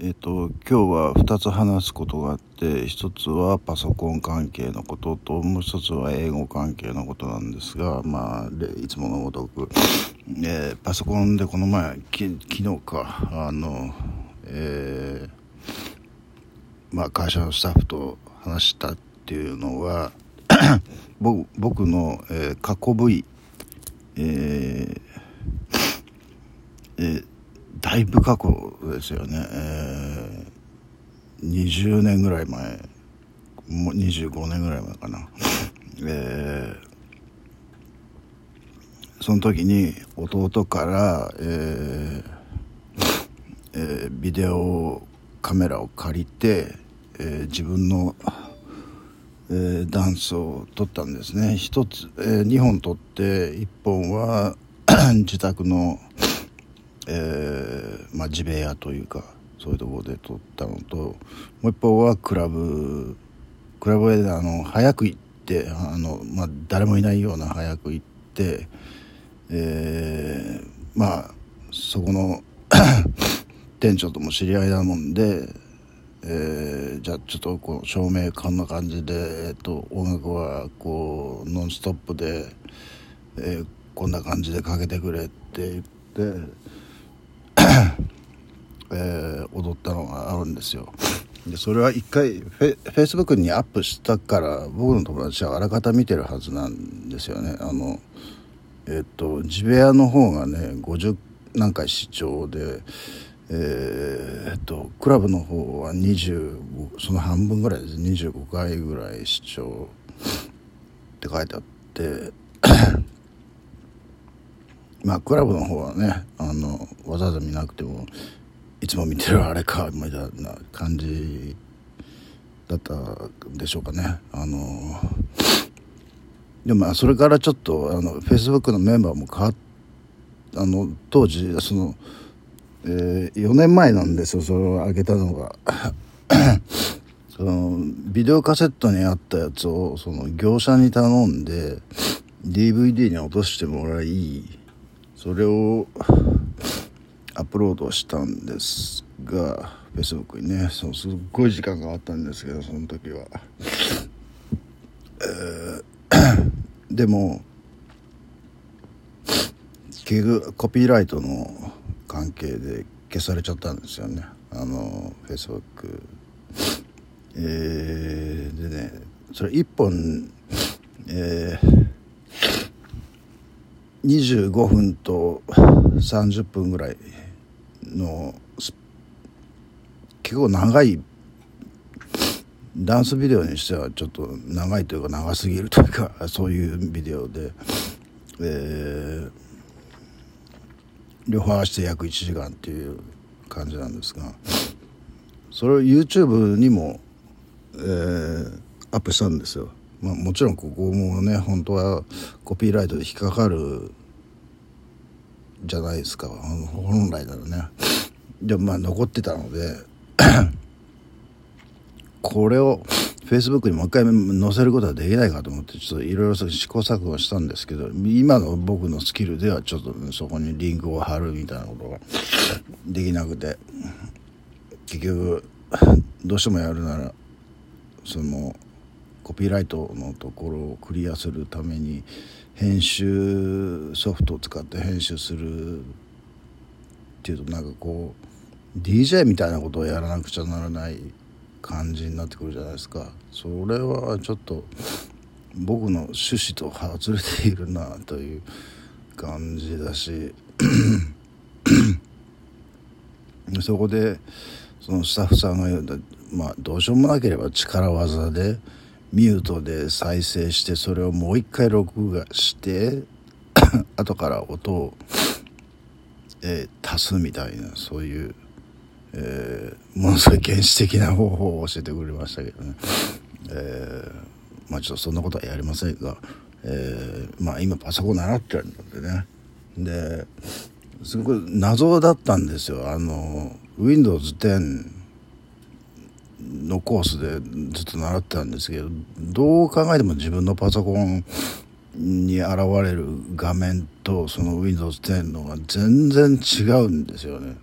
えっ、と今日は2つ話すことがあって1つはパソコン関係のことともう1つは英語関係のことなんですがまあいつものごとく、えー、パソコンでこの前き昨日かあのえー、まあ会社のスタッフと話したっていうのは 僕の、えー、過去 V えーえーだいぶ過去ですよね、えー、20年ぐらい前。もう25年ぐらい前かな、えー、その時に弟から、えーえー、ビデオカメラを借りて、えー、自分の、えー、ダンスを撮ったんですね。一つ、えー、2本撮って1本は 自宅のえー、まあ、地部屋というかそういうところで撮ったのともう一方はクラブクラブであの早く行ってあの、まあ、誰もいないような早く行って、えー、まあそこの 店長とも知り合いなもんで、えー、じゃあちょっとこう照明こんな感じで、えーと、と音楽はこうノンストップで、えー、こんな感じでかけてくれって言って。えー、踊ったのがあるんですよ。でそれは一回フェフェイスブックにアップしたから僕の友達はあらかた見てるはずなんですよね。あのえっ、と地部屋の方がね50何回視聴でえー、っとクラブの方は25その半分ぐらいです。25回ぐらい視聴って書いてあってまあクラブの方はねあのわざわざ見なくてもいつも見てるあれかみたいな感じだったんでしょうかね。あのでもまあそれからちょっとあのフェイスブックのメンバーも変わっあの当時その、えー、4年前なんですよそれを上げたのが。そのビデオカセットにあったやつをその業者に頼んで DVD に落としてもらいそれをアップロードしたんですが Facebook にねそうすっごい時間があったんですけどその時は、えー、でも結局コピーライトの関係で消されちゃったんですよね。あの Facebook えー、でねそれ1本えー25分と30分ぐらいの結構長いダンスビデオにしてはちょっと長いというか長すぎるというかそういうビデオで、えー、両方合わせて約1時間っていう感じなんですがそれを YouTube にも、えー、アップしたんですよ。まあ、もちろんここもね本当はコピーライトで引っかかるじゃないですか。本来ならね。でもまあ残ってたので これをフェイスブックにもう一回載せることはできないかと思ってちょっといろいろ試行錯誤したんですけど今の僕のスキルではちょっと、そこにリンクを貼るみたいなことが できなくて結局どうしてもやるならそのコピーライトのところをクリアするために編集ソフトを使って編集するっていうとなんかこう DJ みたいなことをやらなくちゃならない感じになってくるじゃないですか。それはちょっと僕の趣旨と外れているなという感じだし。そこでそのスタッフさんが言うとまあどうしようもなければ力技でミュートで再生してそれをもう一回録画して 後から音を、えー、足すみたいなそういう、えー、ものすごい原始的な方法を教えてくれましたけどね、えー、まあちょっとそんなことはやりませんが、えー、まあ今パソコン習ってるんでね。ですごい謎だったんですよ。あの Windows 10のコースでずっと習ってたんですけどどう考えても自分のパソコンに現れる画面とその Windows 10のが全然違うんですよね。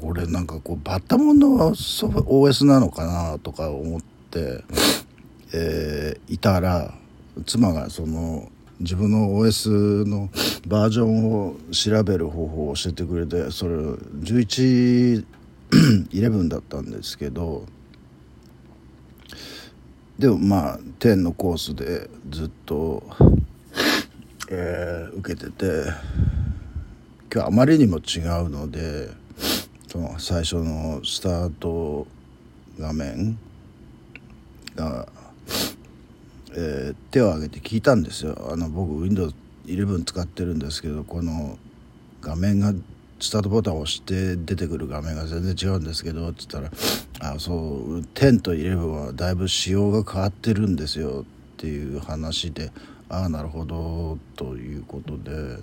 これなんかこうバッタモンの OS なのかなとか思って、えー、いたら妻がその自分の OS のバージョンを調べる方法を教えてくれてそれ 1111だったんですけどでもまあ10のコースでずっと、えー、受けてて今日あまりにも違うのでその最初のスタート画面が、えー、手を挙げて聞いたんですよ。あの僕 Windows11 使ってるんですけどこの画面がスタートボタンを押して出てくる画面が全然違うんですけどって言ったら「あそう10と11はだいぶ仕様が変わってるんですよ」っていう話で「ああなるほど」ということで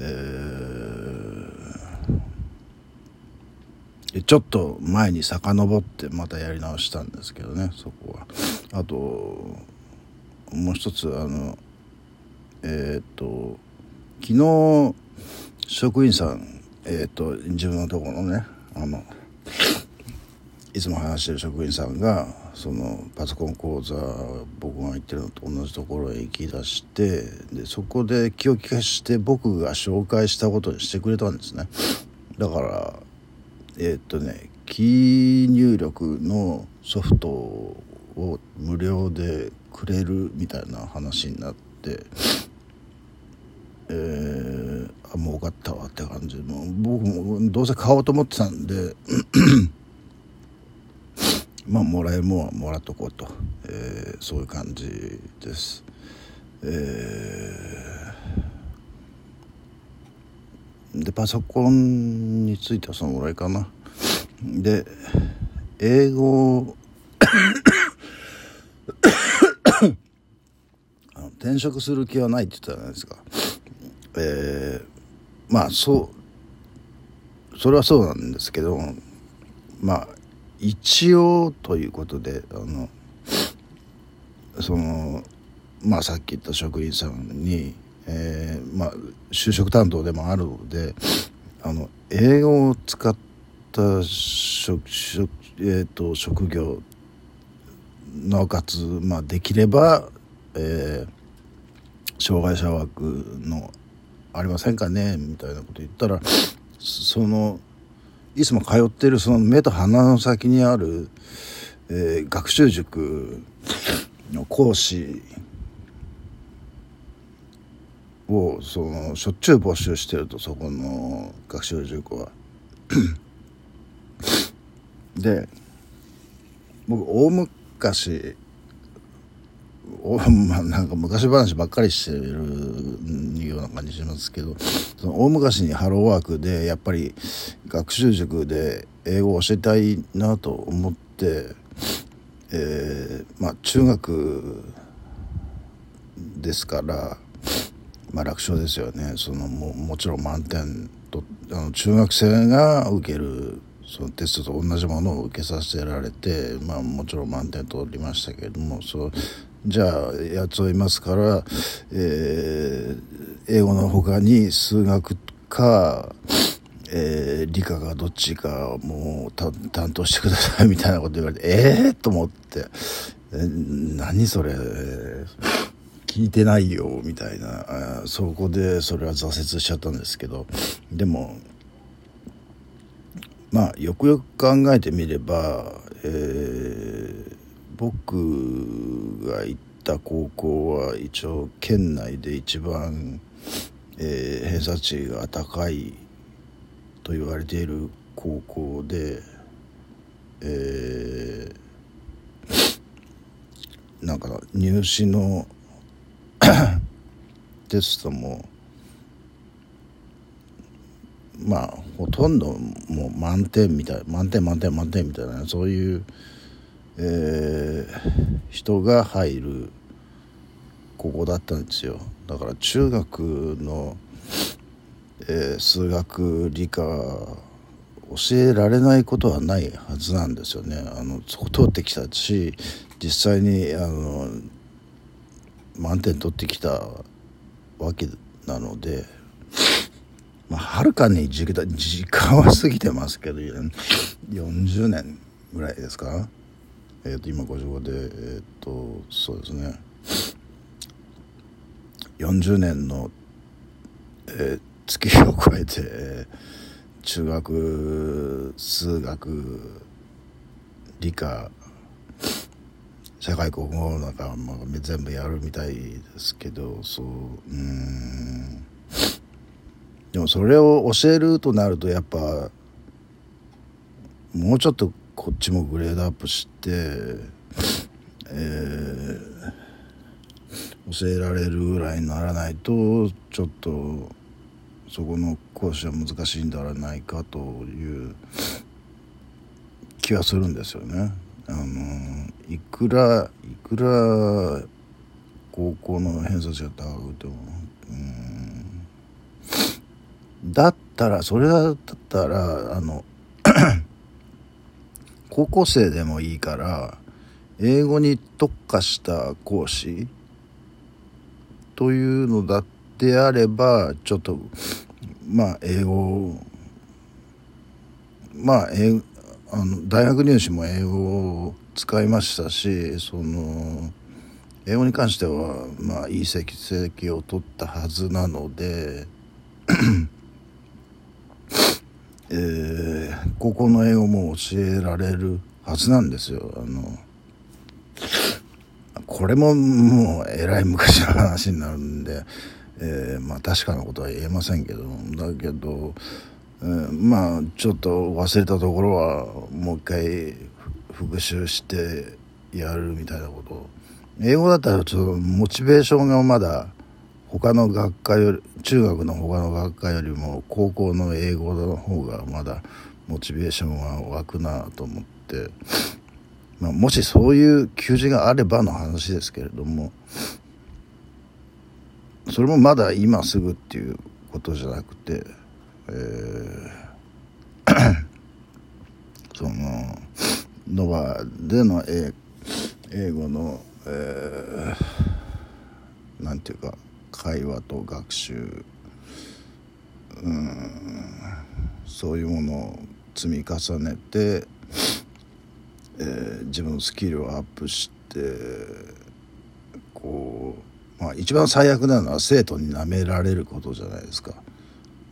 えー、ちょっと前に遡ってまたやり直したんですけどねそこは。あともう一つあのえっ、と昨日職員さんえっ、と自分のところのねあのいつも話してる職員さんがそのパソコン講座僕が行ってるのと同じところへ行き出してでそこで気を利かして僕が紹介したことにしてくれたんですね。だからえー、っとねキー入力のソフトを無料でくれるみたいな話になってえー、あもう分かったわって感じもう僕もどうせ買おうと思ってたんで まあもらえるもんはもらっとこうと、えー、そういう感じです。えー、でパソコンについてはそのぐらいかな。で英語 転職する気はないって言ったじゃないですか。えー、まあそうそれはそうなんですけどまあ一応ということであのそのまあさっき言った職員さんに、えー、まあ就職担当でもあるのであの英語を使った職職,、えーと、職業なおかつ、まあ、できれば、えー、障害者枠のありませんかねみたいなこと言ったらそのいつも通ってるその目と鼻の先にある、えー、学習塾の講師をそのしょっちゅう募集してるとそこの学習塾は。で僕大昔おまあなんか昔話ばっかりしてるような感じしますけどその大昔にハローワークでやっぱり学習塾で英語を教えたいなと思って、えー、まあ中学ですから、まあ、楽勝ですよね。そのももちろん満点とあの中学生が受けるそのテストと同じものを受けさせられて、まあ、もちろん満点取りましたけれどもそうじゃあやつをいますから、えー、英語の他に数学か、えー、理科がどっちかもう担当してくださいみたいなこと言われてえ えー、と思って、えー、何それ？聞いてないよみたいな。そこでそれは挫折しちゃったんですけど。でもまあよくよく考えてみれば、えー僕が行った高校は一応県内で一番、えー、偏差値が高いと言われている高校で、えー、なんか入試のテストもまあほとんどもう満点みたい満点満点満点みたいなそういうえー、人が入る高校だったんですよ。だから中学の、えー、数学理科教えられないことはないはずなんですよね。あのそこ通ってきたし実際にあの満点取ってきたわけなのでまあ、はるかに時間は過ぎてますけど40年ぐらいですか？え、ー、と今55でえっ、ー、とそうですね。40年の、えー、月日を超えて、えー、中学数学理科社会国語なんか、まあ、全部やるみたいですけどそううん。でもそれを教えるとなるとやっぱもうちょっとこっちもグレードアップして、えー、教えられるぐらいにならないとちょっとそこの講師は難しいんではないかという気はするんですよね。あのいくらいくら高校の偏差値が高くてもうんだったらそれだったらあの高校生でもいいから英語に特化した講師というのだってあればちょっとまあ英語まあ英あの大学入試も英語を使いましたしその英語に関してはまあいい成績を取ったはずなのでえー、高校の英語も教えられるはずなんですよ。あのこれももうえらい昔の話になるんで、えー、まあ確かなことは言えませんけどだけど、えー、まあちょっと忘れたところはもう一回復習してやるみたいなこと英語だったらちょっとモチベーションがまだ他の学科より中学の他の学科よりも高校の英語の方がまだモチベーションは湧くなと思って、まあ、もしそういう求人があればの話ですけれども。それもまだ今すぐっていうことじゃなくて、えー、そのノバでの英語の、えー、なんていうか会話と学習うんそういうものを積み重ねて、えー、自分のスキルをアップしてこう、まあ、一番最悪なのは生徒に舐められることじゃないですか。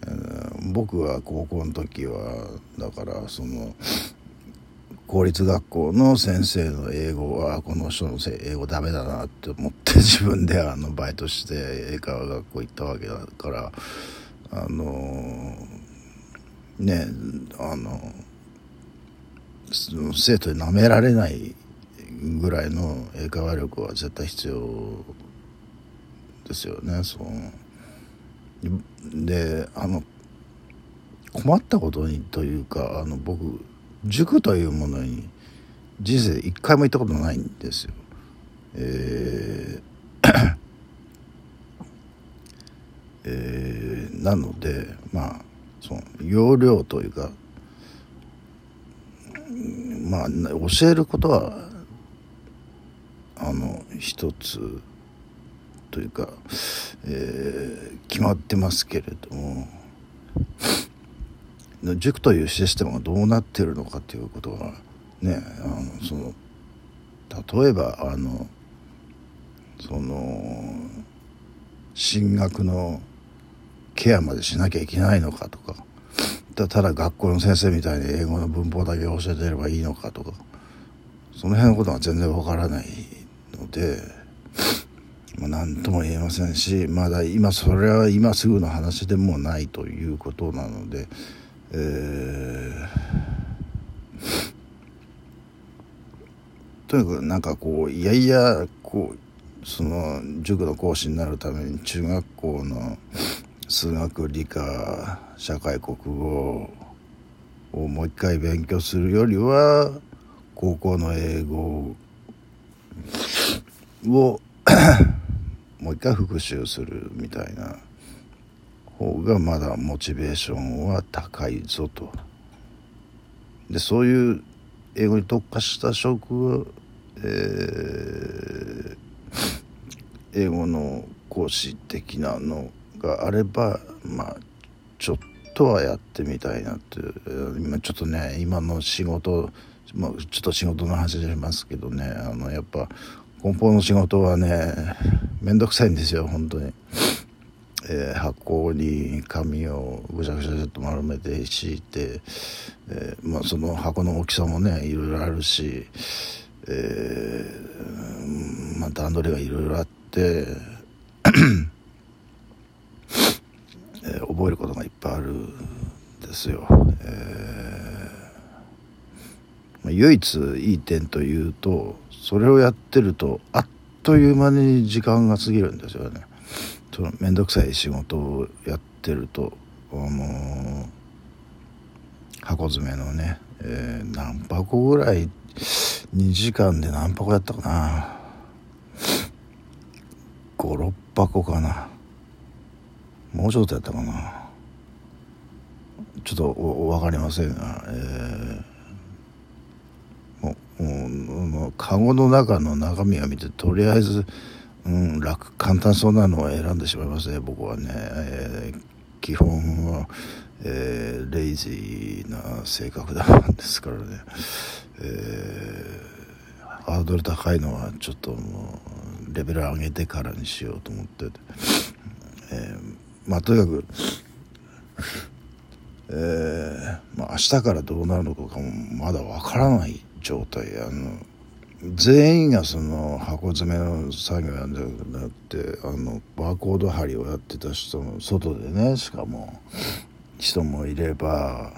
えー、僕は高校の時はだからその公立学校の先生の英語はこの人の英語ダメだなって思って自分であのバイトして英会話学校行ったわけだからあのねあの生徒に舐められないぐらいの英会話力は絶対必要ですよね。そうであの困ったことにというかあの僕塾というものに人生で一回も行ったことないんですよ。えーえー、なのでまあその要領というかまあ教えることはあの一つというか、えー、決まってますけれども塾というシステムがどうなってるのかということはねあのその例えばあのその進学のケアまでしなきゃいけないのかとかただ学校の先生みたいに英語の文法だけ教えてればいいのかとかその辺のことは全然わからないので、まあ、何とも言えませんしまだ今それは今すぐの話でもないということなので。えー、とにかくなんかこういやいやこうその塾の講師になるために中学校の数学理科社会国語をもう一回勉強するよりは高校の英語をもう一回復習するみたいな。方がまだモチベーションは高いぞと。でそういう英語に特化した職は、えー、英語の講師的なのがあればまあちょっとはやってみたいなって今ちょっとね今の仕事、まあ、ちょっと仕事の話しますけどねあのやっぱ梱包の仕事はね面倒くさいんですよ本当に。えー、箱に紙をぐちゃぐちゃと丸めて敷いて、えー、まあ、その箱の大きさもねいろいろあるし、えー、まあ、段取りがいろいろあってえー、覚えることがいっぱいあるんですよ。えー、まあ、唯一いい点というとそれをやってるとあっという間に時間が過ぎるんですよね。その面倒くさい仕事をやってるとあの箱詰めのね、えー、何箱ぐらい2時間で何箱やったかな56箱かなもうちょっとやったかなちょっと分かりませんが、えー、もうもうカゴの中の中身を見てとりあえず、うん、楽簡単そうなのを選んでしまいますね僕はね、えー、基本は、えー、レイジーな性格だんですからね、えー、ハードル高いのはちょっともうレベル上げてからにしようと思ってて。えーまあとにかく、えーまあ、明日からどうなるのかもまだわからない状態。あの全員がその箱詰めの作業やんじゃなくてあのバーコード貼りをやってた人も外でねしかも人もいれば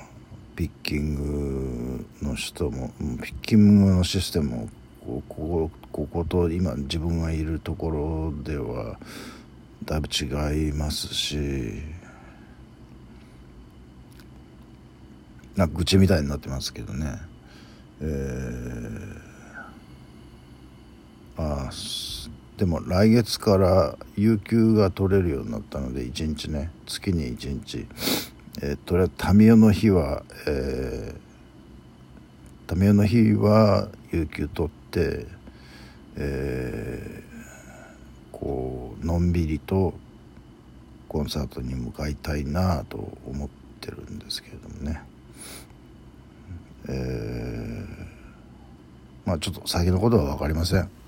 ピッキングの人もピッキングのシステムをここここと今自分がいるところではだいぶ違いますしなんか愚痴みたいになってますけどね。えー、あでも来月から有給が取れるようになったので1日ね月に1日、えー、とりあえず民生の日は、えー、民生の日は有給取ってえーこうのんびりとコンサートに向かいたいなと思ってるんですけれどもね。えー、まあちょっと先のことは分かりません。